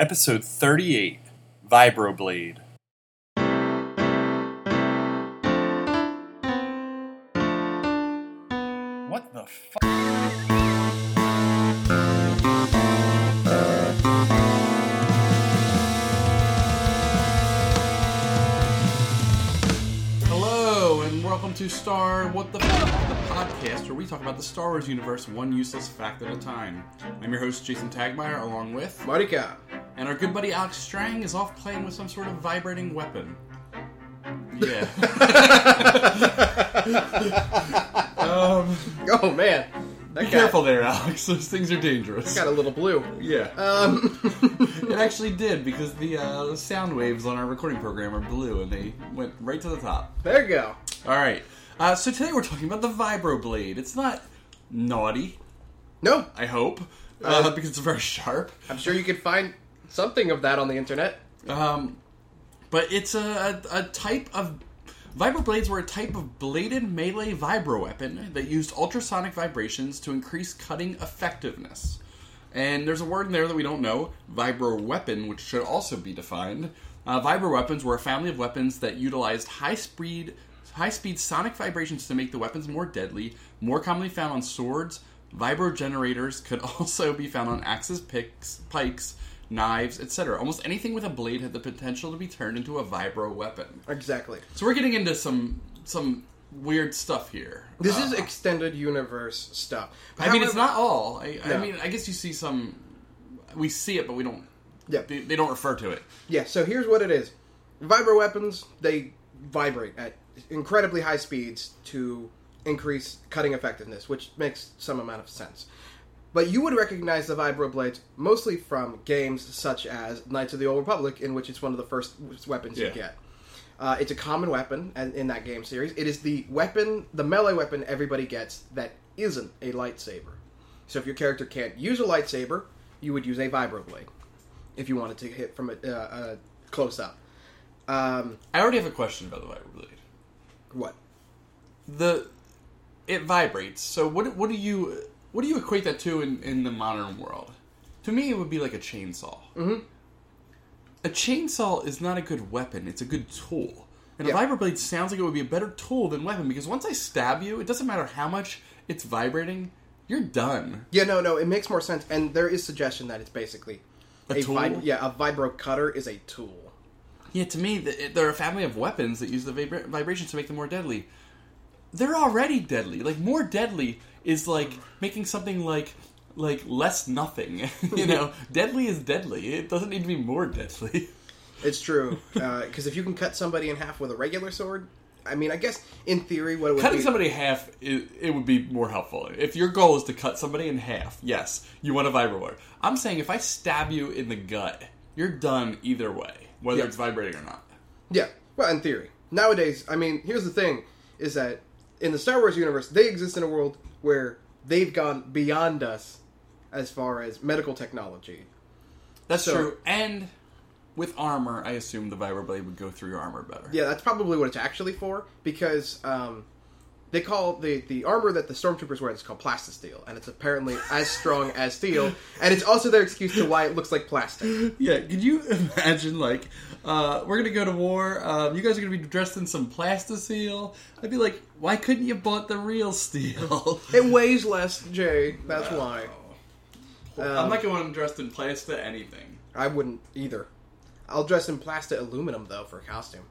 Episode 38 Vibroblade. What the fuck? Hello, and welcome to Star What the Fuck, the podcast where we talk about the Star Wars universe one useless fact at a time. I'm your host, Jason Tagmeyer, along with. Marika. And our good buddy Alex Strang is off playing with some sort of vibrating weapon. Yeah. um, Oh man, that be guy careful there, Alex. Those things are dangerous. got a little blue. Yeah. Um, It actually did because the uh, sound waves on our recording program are blue and they went right to the top. there you go. All right. Uh, so today we're talking about the Vibroblade. It's not naughty, No, I hope, uh, because it's very sharp. I'm sure you could find something of that on the internet. Um, but it's a, a, a type of vibroblades were a type of bladed melee vibro weapon that used ultrasonic vibrations to increase cutting effectiveness. And there's a word in there that we don't know, vibro weapon, which should also be defined. Uh, vibro weapons were a family of weapons that utilized high speed, high speed sonic vibrations to make the weapons more deadly. More commonly found on swords, vibro generators could also be found on axes, picks, pikes, knives, etc. Almost anything with a blade had the potential to be turned into a vibro weapon. Exactly. So we're getting into some some weird stuff here. This Uh, is extended universe stuff. I mean, it's not all. I, I mean, I guess you see some. We see it, but we don't. Yeah. They, they don't refer to it. Yeah. So here's what it is: vibro weapons they vibrate at incredibly high speeds to increase cutting effectiveness, which makes some amount of sense. But you would recognize the vibro blades mostly from games such as Knights of the Old Republic, in which it's one of the first weapons Yeah. you get. Uh, it's a common weapon in that game series. It is the weapon, the melee weapon everybody gets that isn't a lightsaber. So if your character can't use a lightsaber, you would use a vibroblade if you wanted to hit from a, uh, uh, close up. Um, I already have a question about the vibroblade. what? The it vibrates. So what what do you what do you equate that to in, in the modern world? To me, it would be like a chainsaw. Mm-hmm. A chainsaw is not a good weapon; it's a good tool. And Yeah. a vibroblade sounds like it would be a better tool than weapon because once I stab you, it doesn't matter how much it's vibrating, you're done. Yeah, no, no, it makes more sense. And there is suggestion that it's basically A tool? vib- yeah, a vibro cutter is a tool. Yeah, to me, they're a family of weapons that use the vibra- vibrations to make them more deadly. They're already deadly. Like more deadly is like making something like like less nothing. you know, deadly is deadly. It doesn't need to be more deadly. It's true uh, because if you can cut somebody in half with a regular sword, I mean, I guess in theory, what it would Cutting be, somebody in half, it, it would be more helpful. If your goal is to cut somebody in half, yes, you want a vibroblade. I'm saying if I stab you in the gut, you're done either way, whether Yeah. it's vibrating or not. Yeah, well, in theory. Nowadays, I mean, here's the thing: is that in the Star Wars universe, they exist in a world where they've gone beyond us as far as medical technology. That's So- true. And with armor, I assume the vibroblade would go through your armor better. Yeah, that's probably what it's actually for because um, they call the the armor that the stormtroopers wear is called plastisteel, and it's apparently as strong as steel, and it's also their excuse to why it looks like plastic. Yeah, could you imagine like uh, we're gonna go to war? Um, you guys are gonna be dressed in some plasticine. I'd be like, why couldn't you bought the real steel? It weighs less, Jay. That's why. I'm not going dressed in plasta anything. I wouldn't either. I'll dress in plastic aluminum though for a costume.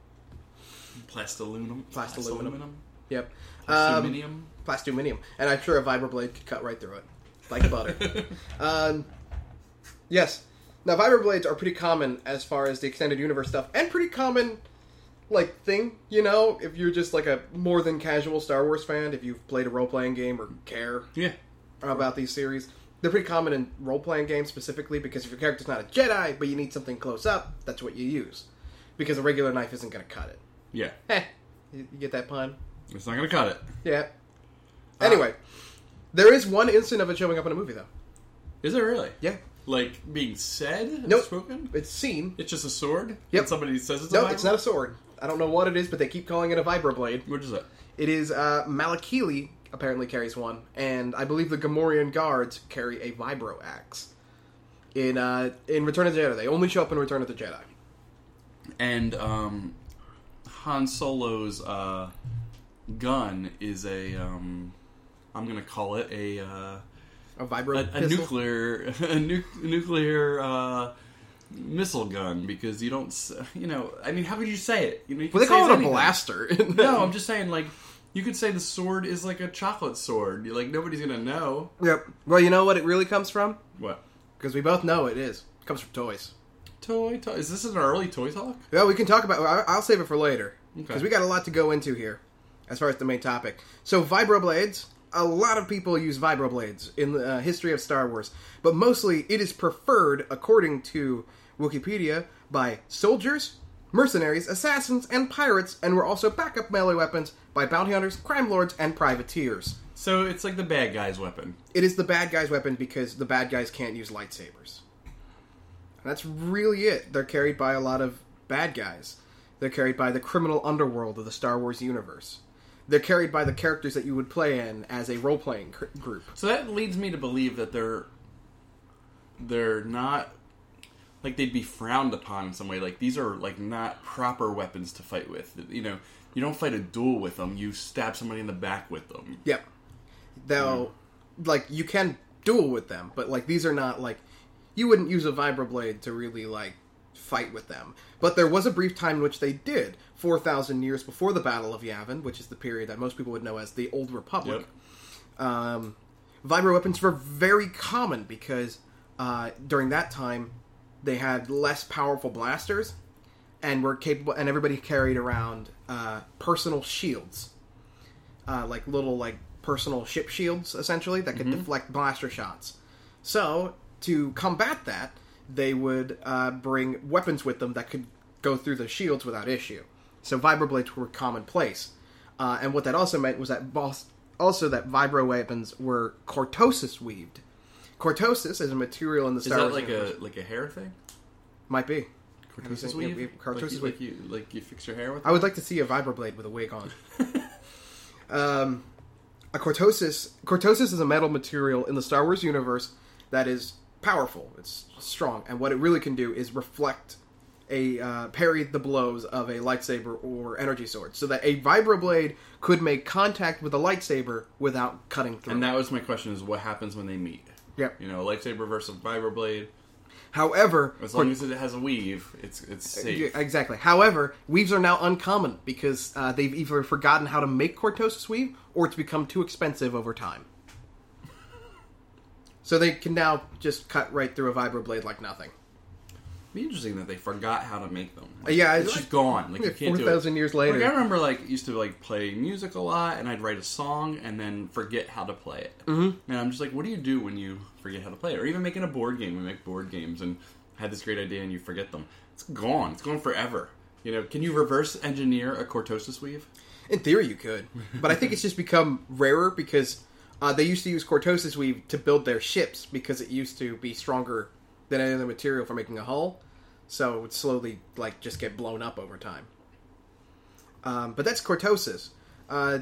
Plastaluminum. Plastaluminum. Yep. Um, Plastaluminum. plastuminium, and I'm sure a vibroblade could cut right through it, like butter. um, yes. Now, vibroblades are pretty common as far as the extended universe stuff, and pretty common, like thing. You know, if you're just like a more than casual Star Wars fan, if you've played a role playing game or care yeah. about these series, they're pretty common in role playing games specifically because if your character's not a Jedi, but you need something close up, that's what you use, because a regular knife isn't going to cut it. Yeah. Heh. You get that pun? It's not gonna cut it. Yeah. Anyway, there is one instant of it showing up in a movie, though. Is it really? Yeah. Like being said? Nope. Spoken? It's seen. It's just a sword? Yep. And somebody says it's a No, vibro- it's not a sword. I don't know what it is, but they keep calling it a vibroblade. What is it? It is uh, Malakili apparently carries one, and I believe the Gamorrean guards carry a vibro axe. in uh, in Return of the Jedi. They only show up in Return of the Jedi. And um, Han Solo's uh, gun is a um, I'm gonna call it a uh, A vibro a, a nuclear a nu- nuclear uh, missile gun because you don't you know I mean how would you say it? You know, you Well, they call it a anything. blaster. No, I'm just saying like you could say the sword is like a chocolate sword. You're like nobody's gonna know Yep. Well, you know what it really comes from? what. Because we both know it is. It comes from toys. Toy, toy. Is this an early toy talk? Yeah, we can talk about. I'll save it for later because Okay. we got a lot to go into here, as far as the main topic. So vibroblades. A lot of people use vibroblades in the uh, history of Star Wars, but mostly it is preferred, according to Wikipedia, by soldiers, mercenaries, assassins, and pirates, and were also backup melee weapons by bounty hunters, crime lords, and privateers. So it's like the bad guy's weapon. It is the bad guy's weapon because the bad guys can't use lightsabers. And that's really it. They're carried by a lot of bad guys. They're carried by the criminal underworld of the Star Wars universe. They're carried by the characters that you would play in as a role playing cr- group. So that leads me to believe that they're they're not like they'd be frowned upon in some way. Like these are like not proper weapons to fight with. You know, you don't fight a duel with them. You stab somebody in the back with them. Yep. Though, mm-hmm. like, you can duel with them, but, like, these are not, like, you wouldn't use a vibroblade to really, like, fight with them. But there was a brief time in which they did, 4,000 years before the Battle of Yavin, which is the period that most people would know as the Old Republic. um, vibro weapons were very common because uh, during that time they had less powerful blasters and were capable, and everybody carried around uh, personal shields, uh, like little like personal ship shields, essentially that could deflect blaster shots. So to combat that, they would uh, bring weapons with them that could go through the shields without issue. So vibroblades were commonplace, uh, and what that also meant was that boss, also that vibro weapons were cortosis weaved. Cortosis is a material in the Star Is that Wars like universe. a like a hair thing? might be. Cortosis weave? yeah, cortosis like, like you like you fix your hair with. I would like to see a vibroblade with a wig on. um, a cortosis cortosis is a metal material in the Star Wars universe that is powerful. It's strong, and what it really can do is reflect a uh, parry the blows of a lightsaber or energy sword, so that a vibroblade could make contact with a lightsaber without cutting through. And that was my question: is what happens when they meet? Yep. You know, lightsaber versus vibroblade. However, As long as it has a weave, it's it's safe. Exactly. However, weaves are now uncommon because uh, they've either forgotten how to make cortosis weave or it's become too expensive over time. So they can now just cut right through a vibroblade like nothing. It'd be interesting that they forgot how to make them. Uh, yeah, it's it's just like- gone. Like you can't do it. 4,000 years later. Like I remember, like used to like play music a lot, and I'd write a song and then forget how to play it. Mm-hmm. And I'm just like, what do you do when you forget how to play it? Or even making a board game. We make board games, and had this great idea, and you forget them. It's gone. It's gone forever. You know, can you reverse engineer a cortosis weave? In theory, you could, but I think it's just become rarer because uh, they used to use cortosis weave to build their ships because it used to be stronger than any other material for making a hull, so it would slowly like just get blown up over time. Um, but that's cortosis. Uh,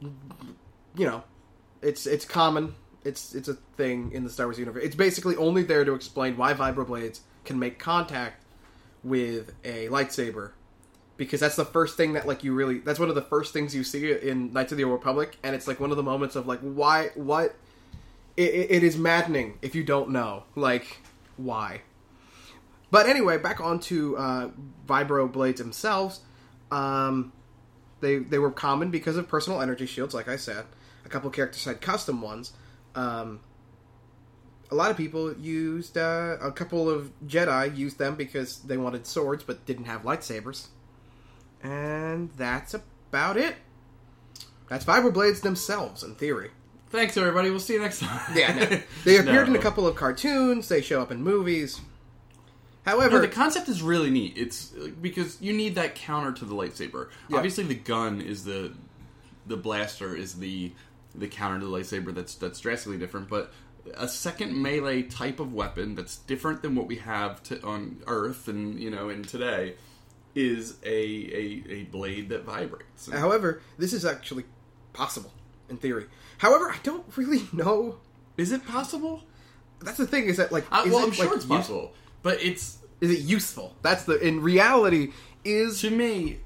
you know, it's it's common. It's it's a thing in the Star Wars universe. It's basically only there to explain why vibroblades can make contact with a lightsaber because that's the first thing that like you really that's one of the first things you see in Knights of the Old Republic, and it's like one of the moments of like why what it, it, it is maddening if you don't know like why. But anyway, back onto uh, vibro blades themselves. Um, they they were common because of personal energy shields, like I said. A couple characters had custom ones. Um, a lot of people used uh, a couple of Jedi used them because they wanted swords but didn't have lightsabers. And that's about it. That's vibroblades themselves, in theory. Thanks, everybody. We'll see you next time. Yeah, no. they appeared in a couple of cartoons. They show up in movies. No, However, the concept is really neat. It's because you need that counter to the lightsaber. Yeah. Obviously, the gun is the the blaster is the the counter to the lightsaber. That's that's drastically different. But a second melee type of weapon that's different than what we have to, on Earth and you know in today is a a, a blade that vibrates. However, this is actually possible in theory. However, I don't really know. is it possible? that's the thing is that like is well, it, I'm sure like, it's use- possible, but it's is it useful? That's the in reality is to me,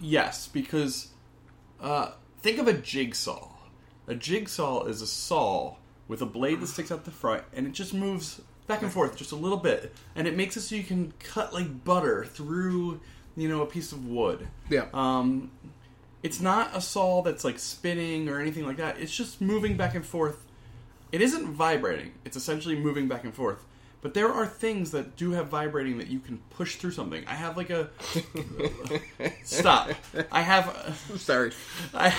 yes, because uh, think of a jigsaw. A jigsaw is a saw with a blade that sticks out the front, and it just moves back and forth just a little bit, and it makes it so you can cut like butter through, you know, a piece of wood. yeah. Um, it's not a saw that's like spinning or anything like that. It's just moving back and forth. It isn't vibrating. It's essentially moving back and forth. But there are things that do have vibrating that you can push through something. I have like a stop. I have Sorry. I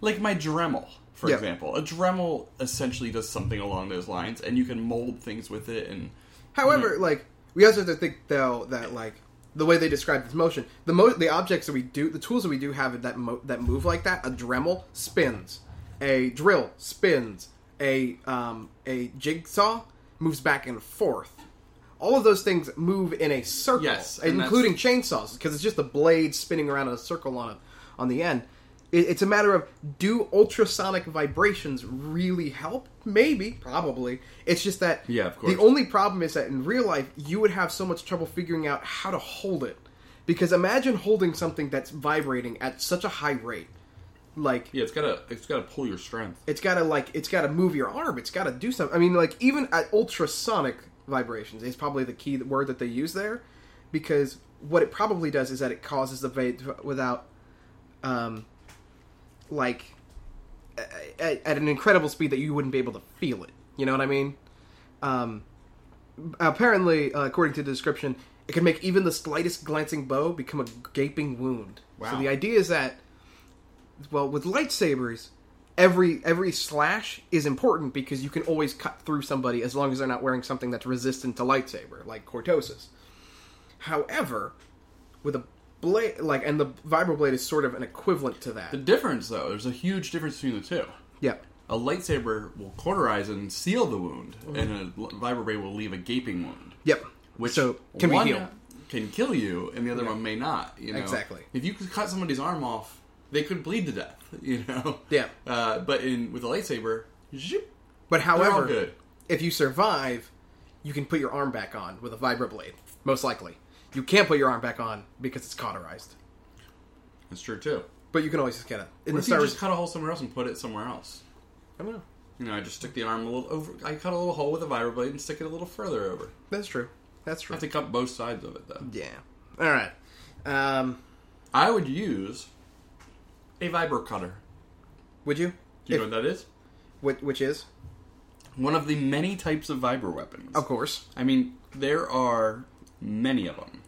like my Dremel, for Yeah. example. A Dremel essentially does something along those lines, and you can mold things with it. And However, like we also have to think though that like the way they describe this motion, the mo- the objects that we do, the tools that we do have that mo- that move like that, a Dremel spins, a drill spins, a um, a jigsaw moves back and forth. All of those things move in a circle, Yes, including chainsaws, because it's just a blade spinning around in a circle on a, on the end. It, it's a matter of do ultrasonic vibrations really help? Maybe, probably. It's just that Yeah, of course. the only problem is that in real life you would have so much trouble figuring out how to hold it. Because imagine holding something that's vibrating at such a high rate. Like yeah, it's gotta it's gotta pull your strength. it's got to like it's got to move your arm. It's got to do something. I mean, like even at ultrasonic vibrations is probably the key word that they use there, because what it probably does is that it causes the without, um, like, at, at an incredible speed that you wouldn't be able to feel it. You know what I mean? Um, apparently, uh, according to the description, it can make even the slightest glancing bow become a gaping wound. So the idea is that well with lightsabers every every slash is important because you can always cut through somebody as long as they're not wearing something that's resistant to lightsaber like cortosis however with a blade like and the vibroblade is sort of an equivalent to that The difference, though, there's a huge difference between the two. yeah A lightsaber will cauterize and seal the wound, Mm-hmm. and a vibroblade will leave a gaping wound, yep which so can be one healed can kill you, and the other Yeah. one may not. You know? Exactly. If you could cut somebody's arm off, they could bleed to death. You know. Yeah. Uh, but in with a lightsaber, zhoop, but however good. if you survive you can put your arm back on with a vibroblade most likely you can't put your arm back on because it's cauterized That's true too. but you can always just get it in What the if Star you Wars just cut a hole somewhere else and put it somewhere else? I don't know You know, I just stick the arm a little over. I cut a little hole with a vibroblade and stick it a little further over. that's true that's true. I have to cut both sides of it though. yeah all right um I would use a vibro cutter. would you Do you If- know what that is? Which, which is, One of the many types of vibro weapons. of course, I mean, there are many of them.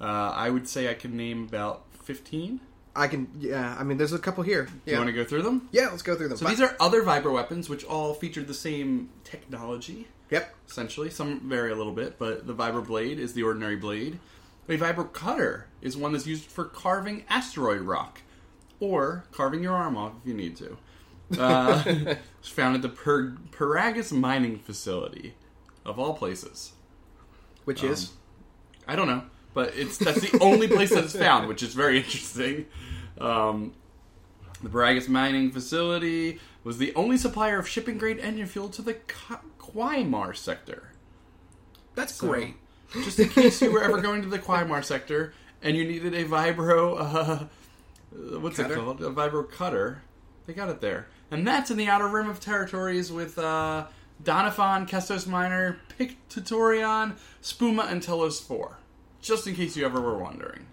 Uh, I would say I could name about 15. I can. Yeah, I mean, there's a couple here. Do Yeah, you want to go through them? yeah. Let's go through them. So these are other vibro weapons, which all feature the same technology, Yep. essentially. Some vary a little bit, but the vibro blade is the ordinary blade. A vibro cutter is one that's used for carving asteroid rock, or carving your arm off if you need to. Uh, it's found at the per- Paragus mining facility, of all places. Which Um, is I don't know, but it's that's the only place that it's found, which is very interesting. Um, the Baragas mining facility was the only supplier of shipping grade engine fuel to the Quaimar sector. that's So, great. Just in case you were ever going to the Quaimar sector and you needed a vibro, uh, what's Cutter? it called? A vibro cutter. They got it there, and that's in the outer rim of territories with uh, Doniphan, Kestos Minor, Pictatorion, Spuma, and Telos Four. Just in case you ever were wondering,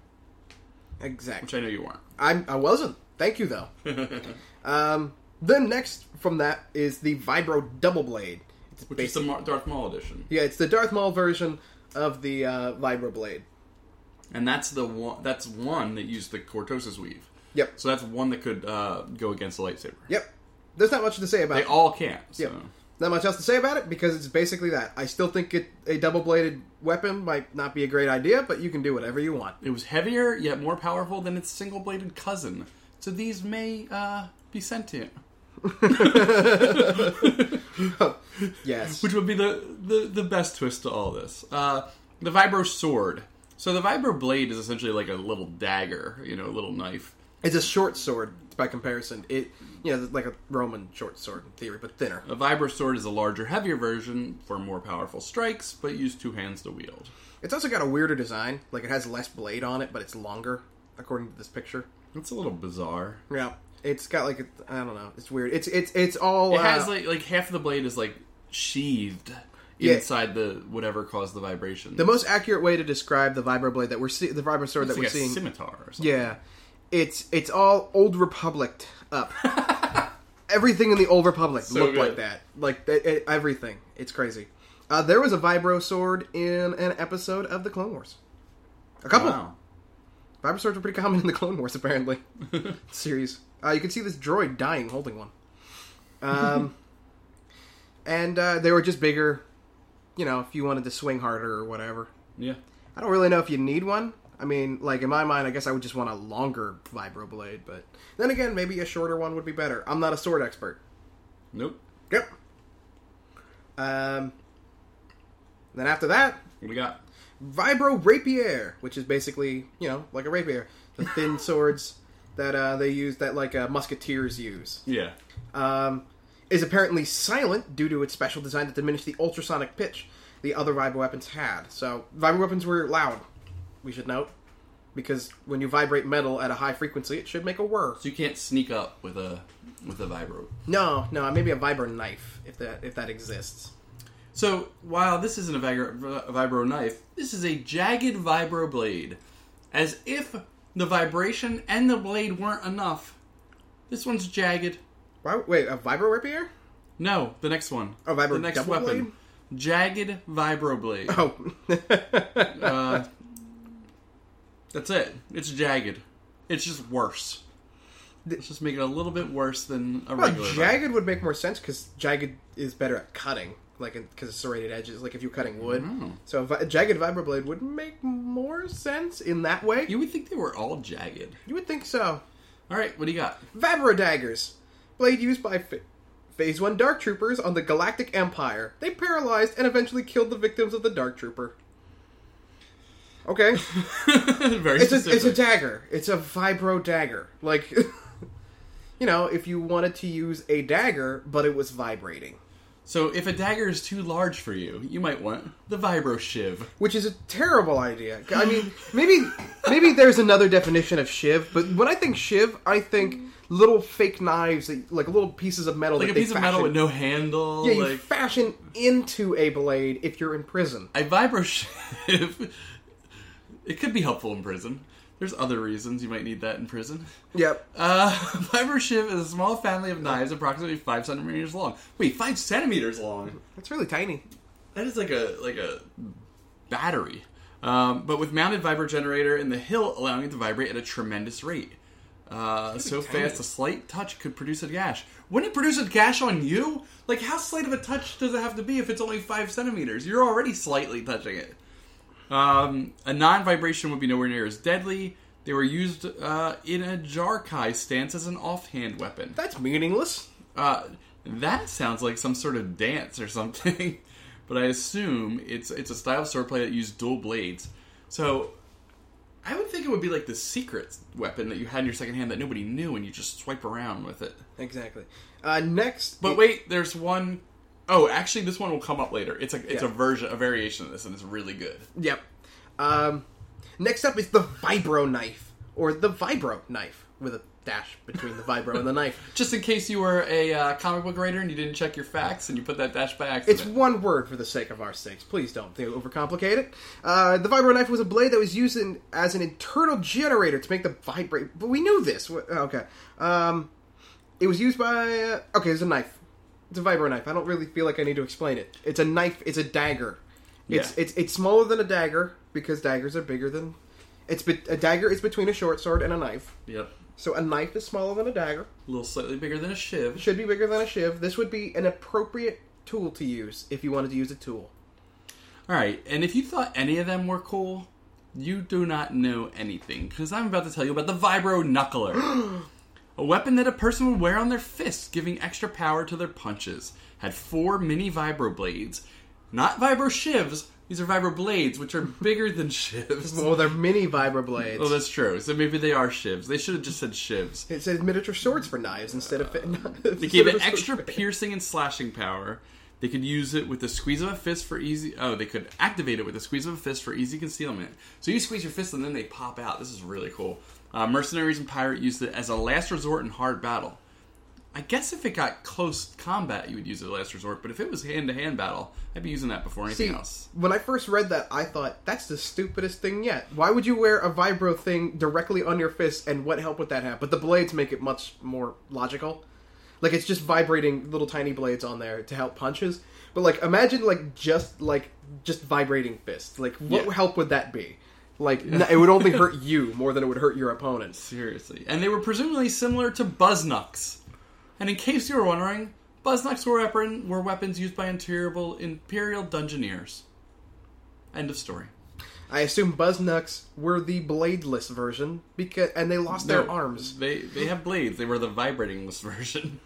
Exactly. which I know you weren't. I'm. I wasn't. Thank you though. um. Then next from that is the Vibro Double Blade. It's Which is the Mar- Darth Maul edition, yeah, it's the Darth Maul version of the uh, Vibro Blade. and that's the one. That's one that used the Cortosis weave. Yep. So that's one that could uh, go against the lightsaber. Yep. There's not much to say about They it. all can. So. Yep. Not much else to say about it because it's basically that. I still think it, a double bladed weapon might not be a great idea, but you can do whatever you want. It was heavier yet more powerful than its single bladed cousin. So these may uh, be sentient. Yes. Which would be the, the, the best twist to all this. Uh, the Vibro Sword. So the Vibro Blade is essentially like a little dagger, you know, a little knife. It's a short sword. By comparison. It you know like a Roman short sword in theory, but thinner. A vibro sword is a larger, heavier version for more powerful strikes, but use two hands to wield. It's also got a weirder design. Like it has less blade on it, but it's longer, according to this picture. It's a little bizarre. Yeah, it's got like I I don't know. It's weird. It's it's it's all. It has uh, like like half of the blade is like sheathed Yeah. inside the whatever caused the vibration. the most accurate way to describe the vibroblade that we're see- the vibro sword it's that like we're a seeing. scimitar or something. Yeah, it's it's all old republic up. everything in the old republic So looked good. like that. Like it, it- everything. It's crazy. Uh, there was a vibro sword in an episode of the Clone Wars. A couple. Wow. Vibro swords were pretty common in the Clone Wars, apparently. Series. Uh, you can see this droid dying holding one. Um, and uh, they were just bigger. You know, if you wanted to swing harder or whatever. Yeah. I don't really know if you need one. I mean, like in my mind, I guess I would just want a longer vibro blade. But then again, maybe a shorter one would be better. I'm not a sword expert. Nope. Yep. Um. Then after that, What do we got? vibro rapier, which is basically you know like a rapier, the thin swords that uh, they use that like uh, musketeers use. Yeah. Um, is apparently silent due to its special design that diminished the ultrasonic pitch the other vibro weapons had. So vibro weapons were loud. We should note because when you vibrate metal at a high frequency, it should make a whir. So you can't sneak up with a with a vibro. No, no, maybe a vibro knife if that if that exists. So while this isn't a vibro, a vibro knife, this is a jagged vibro blade. As if the vibration and the blade weren't enough. This one's jagged. Why, wait, a vibro rapier? No, the next one. Oh, vibro the next weapon. blade? Jagged vibro blade. Oh, Uh, that's it. It's jagged. It's just worse. Let's just make it a little bit worse than a well, regular. jagged would make more sense because jagged is better at cutting, like because of serrated edges. Like if you're cutting wood, Mm. so a, vi- jagged vibro blade would make more sense in that way. You would think they were all jagged. You would think so. All right, what do you got? Vibro daggers, blade used by Ph- Phase One Dark Troopers on the Galactic Empire. They paralyzed and eventually killed the victims of the Dark Trooper. Okay, Very it's a it's a dagger. It's a vibro dagger. Like, you know, if you wanted to use a dagger, but it was vibrating, So if a dagger is too large for you, you might want the vibro shiv. which is a terrible idea. I mean, maybe maybe there's another definition of shiv, but when I think shiv, I think little fake knives, that, like little pieces of metal, Like that a they piece of metal with no handle. Yeah, you like fashion into a blade if you're in prison. a vibro shiv. It could be helpful in prison. There's other reasons you might need that in prison. Yep. Uh, shiv is a small family of knives approximately five centimeters long. Wait, five centimeters long? That's really tiny. That is like a like a battery, um, but with mounted vibro generator in the hill, allowing it to vibrate at a tremendous rate. Uh, so tiny. fast, a slight touch could produce a gash. Wouldn't it produce a gash on you? Like, how slight of a touch does it have to be if it's only five centimeters? You're already slightly touching it. Um, a non-vibration would be nowhere near as deadly. They were used uh, in a Jarkai stance as an offhand weapon. That's meaningless. Uh, that sounds like some sort of dance or something, but I assume it's it's a style of swordplay that used dual blades. So I would think it would be like the secret weapon that you had in your second hand that nobody knew, and you just swipe around with it. Exactly. Uh, next, But wait, there's one oh actually, this one will come up later. It's a it's Yeah. a version, a variation of this, and it's really good. Yep. Um, next up is the vibro knife, or the vibro knife, with a dash between the vibro and the knife. Just in case you were a uh, comic book writer and you didn't check your facts and you put that dash by accident. It's one word for the sake of our sakes. Please don't think- overcomplicate it. Uh, the vibro knife was a blade that was used in, as an internal generator to make the vibrate. But we knew this. Okay. Um, it was used by. Uh, okay, it's a knife. It's a vibro knife. I don't really feel like I need to explain it. It's a knife. It's a dagger. It's Yeah. it's it's smaller than a dagger because daggers are bigger than. It's be- a dagger is between a short sword and a knife. Yep. So a knife is smaller than a dagger. A little slightly bigger than a shiv. Should be bigger than a shiv. This would be an appropriate tool to use if you wanted to use a tool. All right, and if you thought any of them were cool, you do not know anything because I'm about to tell you about the Vibro Knuckler, a weapon that a person would wear on their fists, giving extra power to their punches. Had four mini vibro blades, not vibro shivs. These are vibro blades, which are bigger than shivs. Well, they're mini vibroblades. Oh, that's true. So maybe they are shivs. They should have just said shivs. it says miniature swords for knives instead of. They gave it extra piercing and slashing power. They could use it with the squeeze of a fist for easy. Oh, they could activate it with the squeeze of a fist for easy concealment. So you squeeze your fist and then they pop out. This is really cool. Uh, mercenaries and pirate used it as a last resort in hard battle. I guess if it got close combat, you would use it as a last resort. But if it was hand to hand battle, I'd be using that before anything See, else. when I first read that, I thought that's the stupidest thing yet. Why would you wear a vibro thing directly on your fist, and what help would that have? But the blades make it much more logical. Like it's just vibrating little tiny blades on there to help punches. But like, imagine like just like just vibrating fists. Like, what Yeah. help would that be? Like, n- it would only hurt you more than it would hurt your opponents. Seriously. And they were presumably similar to Buzzknucks. And in case you were wondering, Buzzknucks were, weapon, were weapons used by Imperial, Imperial Dungeoneers. End of story. I assume Buzzknucks were the bladeless version because, and they lost their arms. They they have blades. They were the vibratingless version.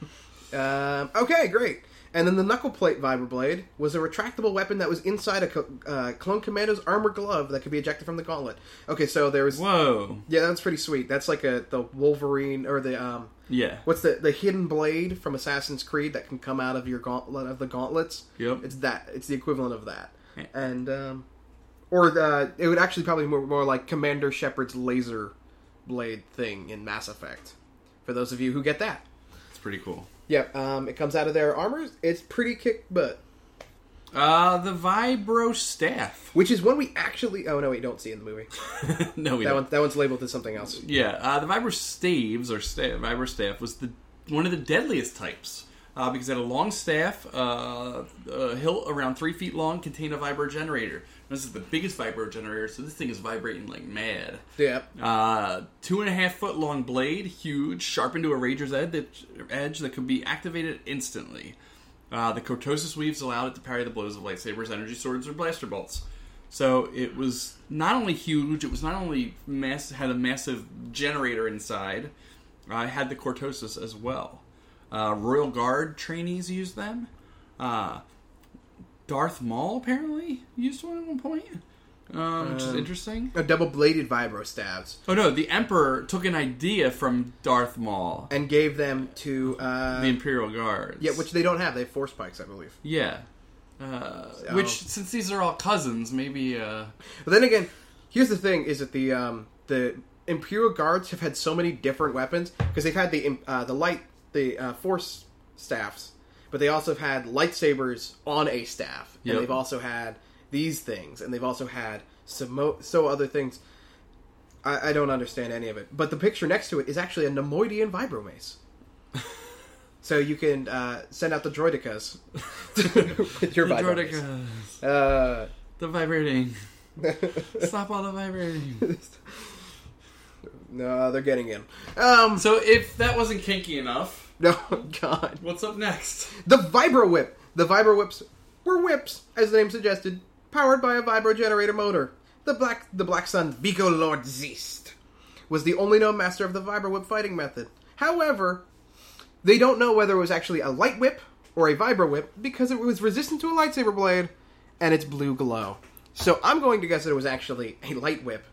Um, okay, great. And then the knuckle plate vibroblade was a retractable weapon that was inside a co- uh, clone commando's armor glove that could be ejected from the gauntlet. Okay, so there was Whoa. yeah, that's pretty sweet. That's like a the Wolverine or the um, Yeah. what's the the hidden blade from Assassin's Creed that can come out of your gauntlet of the gauntlets. Yep. It's that. It's the equivalent of that. Yeah. And um, or the it would actually probably more more like Commander Shepard's laser blade thing in Mass Effect. For those of you who get that. It's pretty cool. Yep, um, it comes out of their armors. It's pretty kick butt. Uh, the Vibro Staff. Which is one we actually. Oh no, we don't see in the movie. no, we That don't. one, that one's labeled as something else. Yeah, uh, the Vibro Staves, or sta- Vibro Staff, was the one of the deadliest types. Uh, because it had a long staff, uh, a hilt around three feet long, contained a vibro generator. This is the biggest vibro generator, so this thing is vibrating like mad. Yeah, Uh, two and a half foot long blade, huge, sharpened to a razor's edge that could be activated instantly. Uh, the cortosis weaves allowed it to parry the blows of lightsabers, energy swords, or blaster bolts. So it was not only huge; it was not only mass had a massive generator inside. Uh, it had the cortosis as well. Uh, Royal Guard trainees used them. Darth Maul apparently used one at one point, um, which is Um, interesting. a double bladed vibro stabs Oh no, the Emperor took an idea from Darth Maul, and gave them to. Uh, the Imperial Guards. yeah, which they don't have. They have force pikes, I believe. yeah, uh, So- which since these are all cousins, maybe uh, But then again, here's the thing: is that the um, the Imperial guards have had so many different weapons because they've had the uh, the light the uh, force staffs, but they also have had lightsabers on a staff, Yep. and they've also had these things, and they've also had some mo- so other things. I, I don't understand any of it, but the picture next to it is actually a Neimoidian vibromace. So you can uh, send out the droidekas with your the vibromace. Droidekas, Uh, the vibrating. Stop all the vibrating. no, they're getting in. Um, So if that wasn't kinky enough, no, God. what's up next? The Vibro Whip. The Vibro Whips were whips, as the name suggested, powered by a vibro generator motor. The Black the Black Sun Vigo Lord Zeist was the only known master of the Vibro Whip fighting method. However, they don't know whether it was actually a light whip or a vibro whip because it was resistant to a lightsaber blade and its blue glow. So I'm going to guess that it was actually a light whip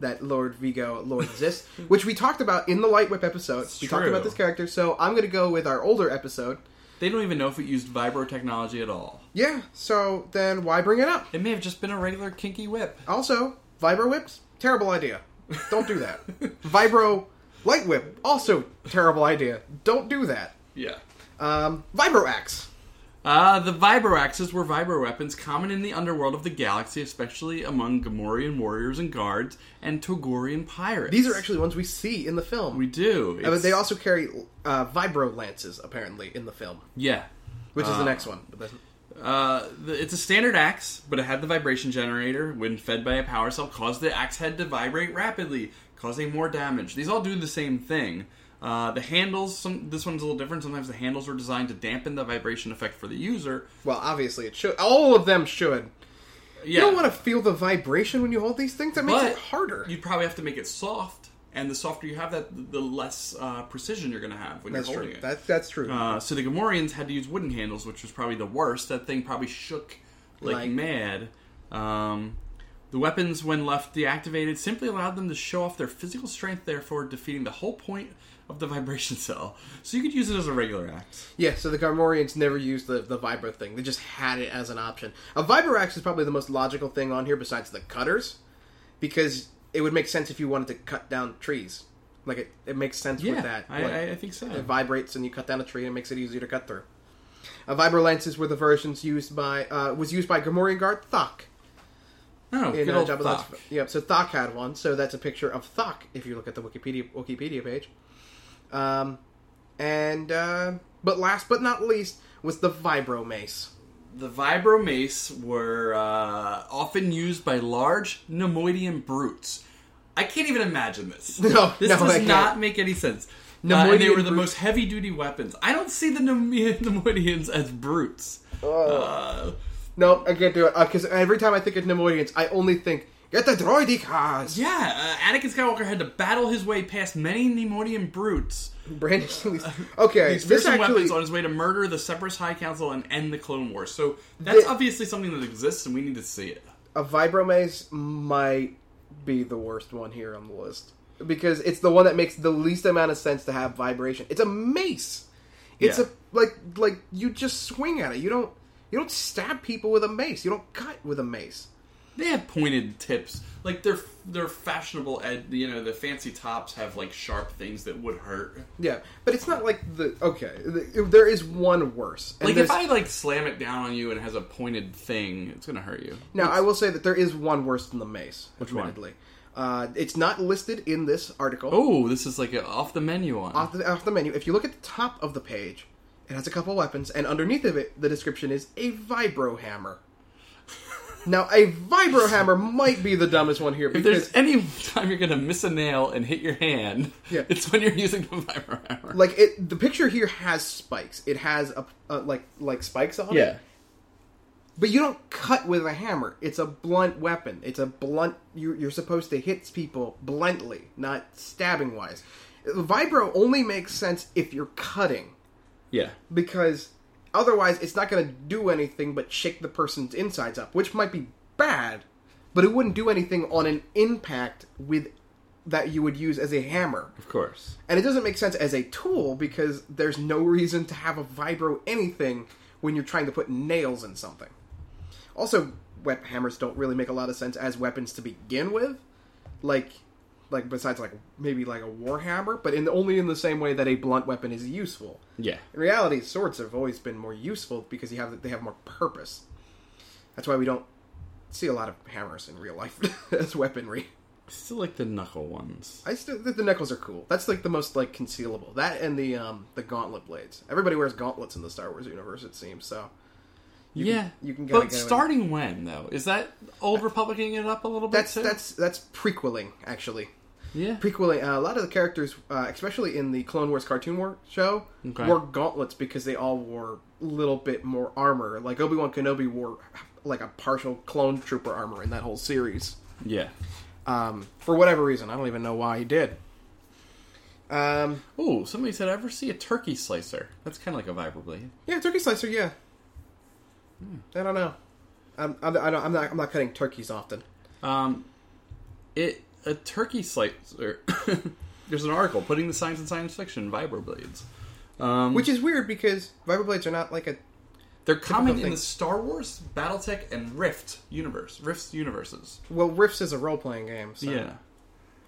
that Lord Vigo Lord Zist, which we talked about in the light whip episode. we talked about this character, so I'm going to go with our older episode. They don't even know if it used vibro technology at all. Yeah, so then why bring it up? It may have just been a regular kinky whip. Also, vibro whips, terrible idea. Don't do that. vibro light whip, also terrible idea. Don't do that. Yeah. Um, vibro axe. Uh, the vibro axes were vibro weapons common in the underworld of the galaxy, especially among Gamorrean warriors and guards and Togorian pirates. These are actually ones we see in the film. we do. Uh, but they also carry uh, vibro lances, apparently, in the film, yeah. which is Uh, the next one. Uh, the, it's a standard axe, but it had the vibration generator. When fed by a power cell, caused the axe head to vibrate rapidly, causing more damage. These all do the same thing. Uh, the handles, some, this one's a little different. Sometimes the handles were designed to dampen the vibration effect for the user. Well, obviously it should. All of them should. Yeah, You don't want to feel the vibration when you hold these things. That makes but it harder. You'd probably have to make it soft, and the softer you have that, the less uh, precision you're going to have when that's you're true. holding it. That's that's true. Uh, so the Gamorreans had to use wooden handles, which was probably the worst. That thing probably shook like, Like- mad. Um, the weapons, when left deactivated, simply allowed them to show off their physical strength, therefore defeating the whole point of the vibration cell. So you could use it as a regular axe. Yeah, so the Gamorreans never used the, the Vibro thing. They just had it as an option. A Vibro axe is probably the most logical thing on here besides the cutters, because it would make sense if you wanted to cut down trees. Like, it, it makes sense Yeah, with that. I, Like, I, I think so. it vibrates and you cut down a tree and it makes it easier to cut through. Uh, Vibro lances were the versions used by, uh, was used by Gamorrean guard Thok. Oh, in good uh, old Jabba the Hutt's- Thok. Yep. So Thok had one. So that's a picture of Thok if you look at the Wikipedia Wikipedia page. Um, and uh, but last but not least was the Vibro Mace. The vibro mace were uh, often used by large Neimoidian brutes. I can't even imagine this. No, this no, does not make any sense. Uh, and they were the most heavy duty weapons. I don't see the Nem- Neimoidians as brutes. Uh, No, I can't do it because every time I think of Neimoidians, I only think get the droidekas. yeah, uh, Anakin Skywalker had to battle his way past many Neimoidian brutes. Brandishing these. Okay, These this actually. weapons on his way to murder the Separatist High Council and end the Clone Wars. So that's The- obviously something that exists, and we need to see it. a Vibro Mace might be the worst one here on the list because it's the one that makes the least amount of sense to have vibration. It's a mace. It's Yeah. a like like you just swing at it. You don't you don't stab people with a mace. You don't cut with a mace. They have pointed tips, like they're they're fashionable. Ed, you know, the fancy tops have like sharp things that would hurt. Yeah, but it's not like the okay. The, there is one worse. Like if I like slam it down on you and it has a pointed thing, it's gonna hurt you. now I will say that there is one worse than the mace. Which one? Uh, it's not listed in this article. Oh, this is like a off the menu one. off the, off the menu. If you look at the top of the page, it has a couple weapons, and underneath of it, the description is a vibro hammer. Now, a vibro hammer might be the dumbest one here if because, there's any time you're gonna miss a nail and hit your hand, Yeah. it's when you're using the vibro hammer. like, it. The picture here has spikes. It has a, a like like spikes on it. yeah, But you don't cut with a hammer. It's a blunt weapon. It's a blunt. You're, you're supposed to hit people bluntly, not stabbing wise. Vibro only makes sense if you're cutting. yeah. because otherwise it's not going to do anything but shake the person's insides up, which might be bad, but it wouldn't do anything on an impact with that you would use as a hammer. Of course. And it doesn't make sense as a tool because there's no reason to have a vibro anything when you're trying to put nails in something. Also, web hammers don't really make a lot of sense as weapons to begin with. Like like besides like maybe like a warhammer, but in only in the same way that a blunt weapon is useful. Yeah. In reality, swords have always been more useful because you have they have more purpose. That's why we don't see a lot of hammers in real life as weaponry. Still like the knuckle ones. I still the, the knuckles are cool. That's like the most like concealable. That and the um the gauntlet blades. Everybody wears gauntlets in the Star Wars universe, it seems. So you yeah, can, you can but in- starting when though? Is that old Republicaning it up a little bit? That's too? that's that's prequeling actually. yeah. Prequeling. Uh, a lot of the characters, uh, especially in the Clone Wars cartoon war show, Okay. wore gauntlets because they all wore a little bit more armor. Like Obi Wan Kenobi wore like a partial clone trooper armor in that whole series. yeah. Um, for whatever reason, I don't even know why he did. Um, Oh, somebody said, "I "Ever see a turkey slicer?" That's kind of like a vibroblade. yeah, turkey slicer. Yeah, I don't know. I'm, I'm, I don't, I'm not. I'm not cutting turkeys often. Um, it a turkey slicer. There's an article putting the science and science fiction vibroblades. Um, Which is weird because vibroblades are not like a. they're common in thing. the Star Wars, BattleTech, and Rift universe. Rift's universes. Well, Rifts is a role playing game. So. Yeah.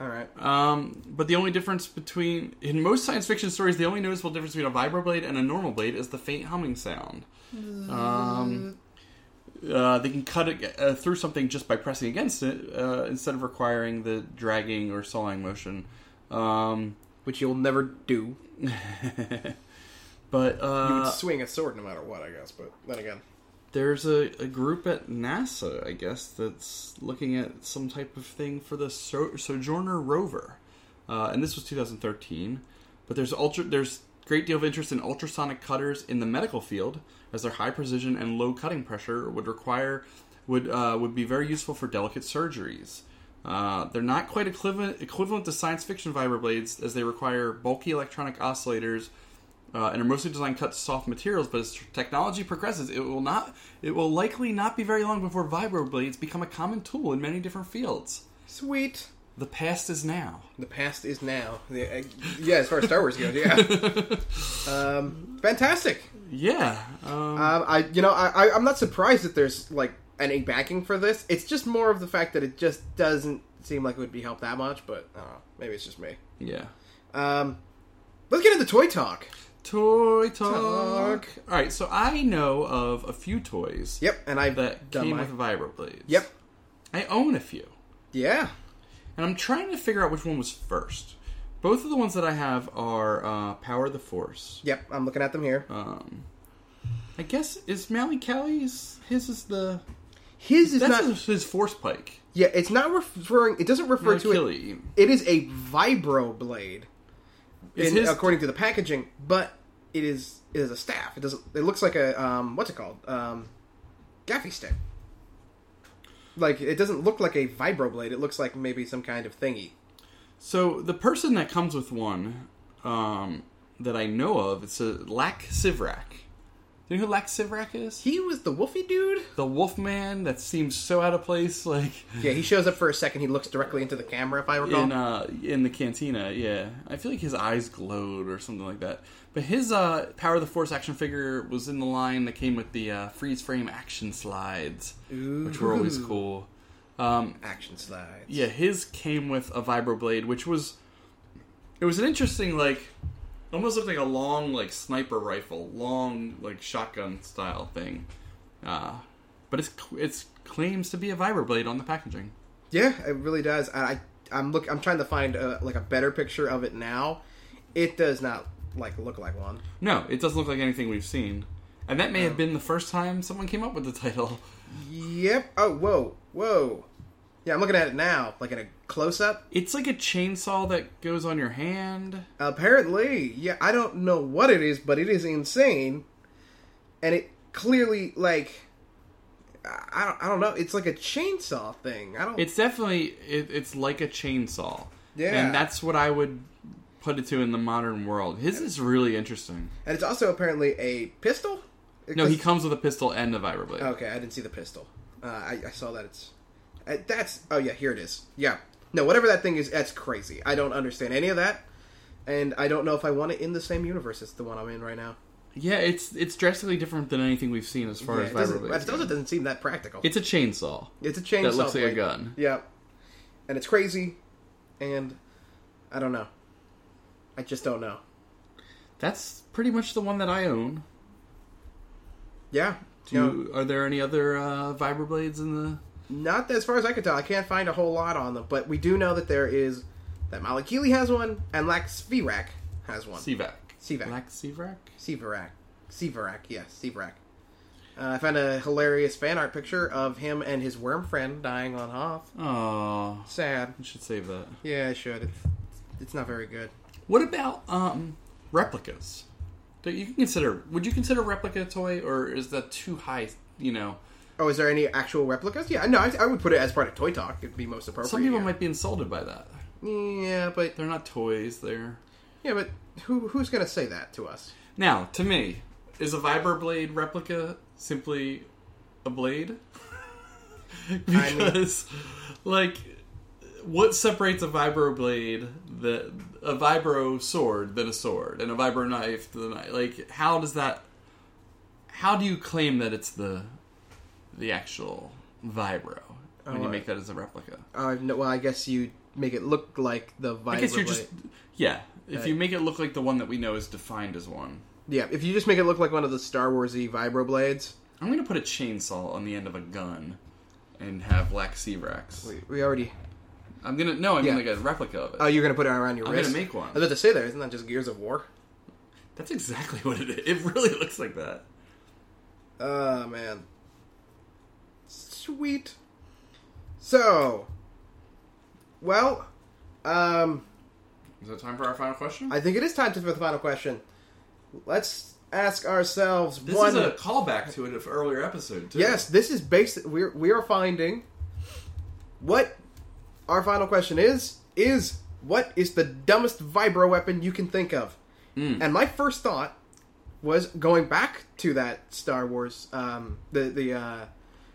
All right. Um, but the only difference between in most science fiction stories, the only noticeable difference between a vibroblade and a normal blade is the faint humming sound. Um, uh, they can cut it uh, through something just by pressing against it uh, instead of requiring the dragging or sawing motion. Um, Which you'll never do. but You uh, would swing a sword no matter what, I guess. But then again, there's a, a group at NASA, I guess, that's looking at some type of thing for the so- Sojourner rover, uh, and this was 2013. But there's ultra there's great deal of interest in ultrasonic cutters in the medical field, as their high precision and low cutting pressure would require would uh, would be very useful for delicate surgeries. Uh, they're not quite equivalent equivalent to science fiction vibroblades, as they require bulky electronic oscillators uh, and are mostly designed to cut soft materials. But as technology progresses, it will not. It will likely not be very long before vibroblades become a common tool in many different fields. Sweet. The past is now. The past is now. Yeah, uh, yeah, as far as Star Wars goes, yeah. um, fantastic. Yeah. Um, Um, I, you know, I, I, I'm not surprised that there's like any backing for this. It's just more of the fact that it just doesn't seem like it would be helped that much. But I don't know. Maybe it's just me. yeah. Um, let's get into toy talk. Toy talk. Talk. All right. So I know of a few toys. Yep, and I've That came my. with vibroblades. Yep. I own a few. Yeah. And I'm trying to figure out which one was first. Both of the ones that I have are uh, Power of the Force. Yep. I'm looking at them here. Um, I guess is Malakili's his is the His is not. his, Force Pike. Yeah, it's not referring. It doesn't refer to it. It is a vibro blade, in- his- according to the packaging, but it is it is a staff. It doesn't. It looks like a um, what's it called? Um, gaffi stick. Like it doesn't look like a vibro blade. It looks like maybe some kind of thingy. So the person that comes with one um, that I know of, it's a Lak Sivrak. You know who Lak Sivrak is? He was the Wolfie dude. The Wolfman that seems so out of place, like Yeah, he shows up for a second. He looks directly into the camera, if I recall. in uh, in the cantina. Yeah, I feel like his eyes glowed or something like that. But his uh, Power of the Force action figure was in the line that came with the uh, freeze frame action slides, which were always cool. Um, Action slides. yeah, his came with a vibroblade, which was it was an interesting like almost looked like a long like sniper rifle, long like shotgun style thing. Uh, but it's it's claims to be a vibroblade on the packaging. Yeah, it really does. I, I I'm look. I'm trying to find a, like a better picture of it now. It does not like look like one. No, it doesn't look like anything we've seen. And that may have been the first time someone came up with the title. Yep. Oh, whoa, whoa. Yeah, I'm looking at it now, like in a close up. It's like a chainsaw that goes on your hand. Apparently, yeah, I don't know what it is, but it is insane, and it clearly like I don't I don't know. It's like a chainsaw thing. I don't. It's definitely it, it's like a chainsaw. Yeah. And that's what I would put it to in the modern world. His is really interesting. and it's also apparently a pistol. No, he comes with a pistol and a vibroblade. Okay, I didn't see the pistol. Uh, I, I saw that it's. Uh, that's oh yeah, here it is. Yeah, no, whatever that thing is, that's crazy. I don't understand any of that, and I don't know if I want it in the same universe as the one I'm in right now. Yeah, it's it's drastically different than anything we've seen as far Yeah, as it, doesn't, it doesn't seem that practical. It's a chainsaw. It's a chainsaw that looks like a gun. Yeah, and it's crazy, and I don't know. I just don't know. That's pretty much the one that I own. Yeah, Do you, are there any other uh, vibroblades in the? Not as far as I can tell. I can't find a whole lot on them, but we do know that there is that Malakili has one, and Lak Sivrak has one. Sevac. Sevac. Black Sevac? Severak. Severak, yes, Severak. Uh, I found a hilarious fan art picture of him and his worm friend dying on Hoth. Oh, Sad. I should save that. Yeah, I should. It's, it's not very good. What about um replicas? Do you consider? Would you consider replica a toy, or is that too high? You know, Oh, is there any actual replicas? Yeah, no, I, I would put it as part of Toy Talk. It'd be most appropriate. some people yeah. might be insulted by that. Yeah, but They're not toys. They're yeah, but who who's gonna say that to us? now to me is a vibroblade replica simply a blade? because like what separates a vibro blade the a vibro sword than a sword and a vibro knife to the knife like how does that how do you claim that it's the the actual vibro when Oh, you make that as a replica Uh, no, well, I guess you make it look like the vibro. i guess you're just yeah if Uh, you make it look like the one that we know is defined as one yeah. If you just make it look like one of the Star Warsy vibro blades, i'm gonna put a chainsaw on the end of a gun and have black sea racks we, we already. i'm gonna no i mean Yeah. like a replica of it Oh, you're gonna put it around your I'm wrist. gonna make one. I was about to say that. Isn't that just Gears of War? That's exactly what it is. It really looks like that. Oh man. Sweet. So, well, um, Is it time for our final question? I think it is time to, for the final question. Let's ask ourselves this one. is a callback to an earlier episode, too. yes, this is based. We're we are finding what our final question is. Is what is the dumbest vibro weapon you can think of? Mm. And my first thought was going back to that Star Wars, um, the the uh,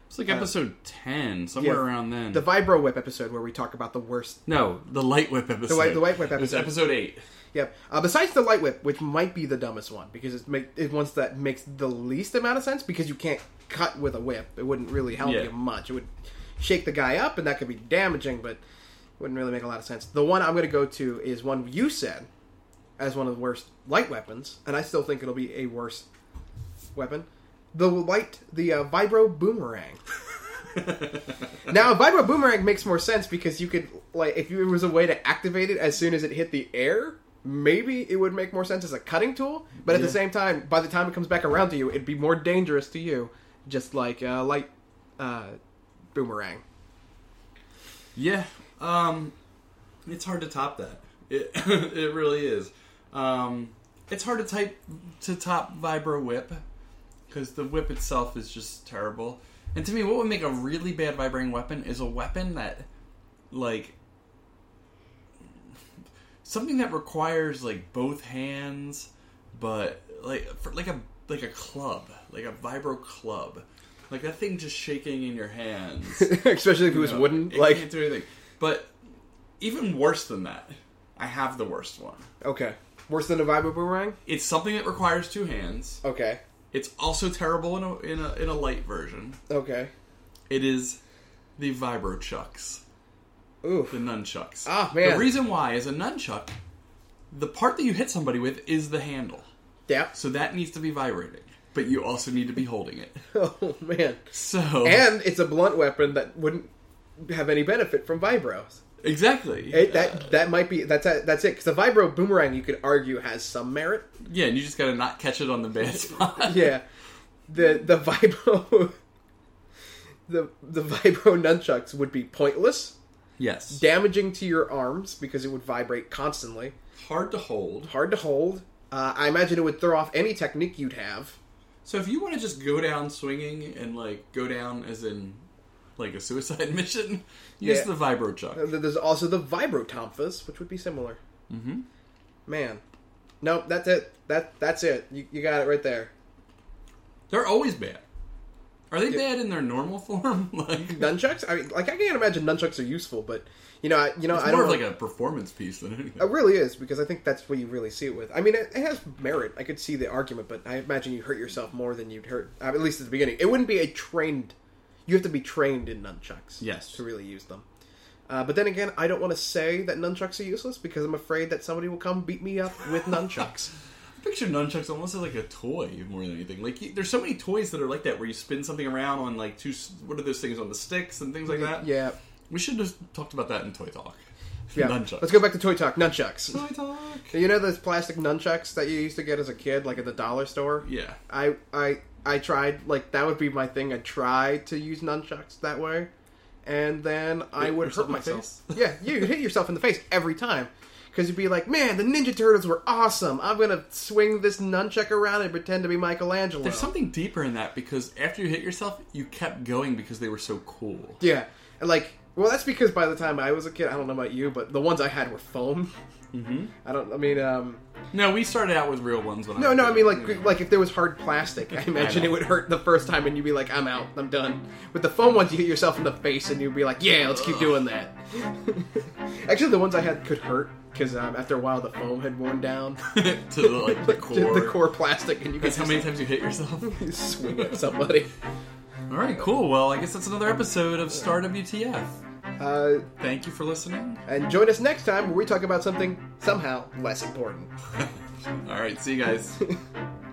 It's like episode ten, somewhere yeah, around then. the Vibro Whip episode where we talk about the worst. no, the light whip episode. The Light- the Light Whip It episode. episode eight. Yep. Uh, besides the Light Whip, which might be the dumbest one because it's make, it's ones that makes the least amount of sense because you can't cut with a whip. It wouldn't really help Yeah. you much. It would shake the guy up, and that could be damaging, but wouldn't really make a lot of sense. The one I'm going to go to is one you said as one of the worst light weapons, and I still think it'll be a worse weapon. The light, the uh, vibro boomerang. now, a vibro boomerang makes more sense because you could, like, if there was a way to activate it as soon as it hit the air, maybe it would make more sense as a cutting tool. But at the same time, by the time it comes back around to you, it'd be more dangerous to you, just like a light uh, boomerang. Yeah, um, it's hard to top that. It it really is. Um, it's hard to type to top Vibro Whip because the whip itself is just terrible. And to me, what would make a really bad vibrating weapon is a weapon that, like, something that requires like both hands, but like for, like a like a club, like a vibro club, like that thing just shaking in your hands. Especially if it was No, wooden. It Like, can't do anything. But even worse than that, I have the worst one. okay. Worse than a vibro boomerang? It's something that requires two hands. Okay. It's also terrible in a in a, in a light version. Okay. It is the vibro chucks, Oof. the nunchucks. Ah, man. The reason why is a nunchuck. The part that you hit somebody with is the handle, Yeah. so that needs to be vibrating. But you also need to be holding it. Oh, man. So And it's a blunt weapon that wouldn't have any benefit from vibros. Exactly It, that that might be that's that's it because the vibro boomerang you could argue has some merit. yeah, and you just gotta not catch it on the bad spot. Yeah, the the vibro the the vibro nunchucks would be pointless, Yes. damaging to your arms because it would vibrate constantly, Hard to hold. hard to hold. Uh, I imagine it would throw off any technique you'd have. So if you want to just go down swinging and like go down as in like a suicide mission, use Yeah. the vibro chuck. Uh, There's also the vibro tonfas, which would be similar. Mm-hmm. Man, nope, that's it. That that's it. You, you got it right there. They're always bad. Are they Yeah. bad in their normal form? like Nunchucks? I mean, like I can't imagine nunchucks are useful, but you know, I, you know, it's I more don't like a performance piece than anything. It really is because I think that's what you really see it with. I mean, it, it has merit. I could see the argument, but I imagine you hurt yourself more than you'd hurt. uh, At least at the beginning, it wouldn't be a trained. You have to be trained in nunchucks, Yes. to really use them. Uh, but then again, I don't want to say that nunchucks are useless because I'm afraid that somebody will come beat me up with nunchucks. I picture nunchucks almost as like a toy more than anything. Like you, there's so many toys that are like that where you spin something around on like two. What are those things on the sticks and things like that? yeah, We should have talked about that in Toy Talk. yeah. Nunchucks. Let's go back to toy talk. Nunchucks. Toy Talk. You know those plastic nunchucks that you used to get as a kid, like at the dollar store? Yeah. I I I tried like that would be my thing. I tried to use nunchucks that way, and then I would hurt myself. yeah, you hit yourself in the face every time because you'd be like, "Man, the Ninja Turtles were awesome. I'm gonna swing this nunchuck around and pretend to be Michelangelo." There's something deeper in that because after you hit yourself, you kept going because they were so cool. Yeah, and like, well, that's because by the time I was a kid, I don't know about you, but the ones I had were foam. Mm-hmm. I don't. I mean, um, No, we started out with real ones when no, was no. I mean, like, like if there was hard plastic, I imagine know. it would hurt the first time, and you'd be like, "I'm out. I'm done." With the foam ones, you hit yourself in the face, and you'd be like, "Yeah, let's keep doing that." Actually, the ones I had could hurt because um, after a while, the foam had worn down to the like the core. the core plastic, and you could That's how many times you hit yourself. just swing at somebody. All right, cool. Well, I guess that's another episode of Star WTF. Uh, Thank you for listening. and join us next time where we talk about something somehow less important. All right, see you guys.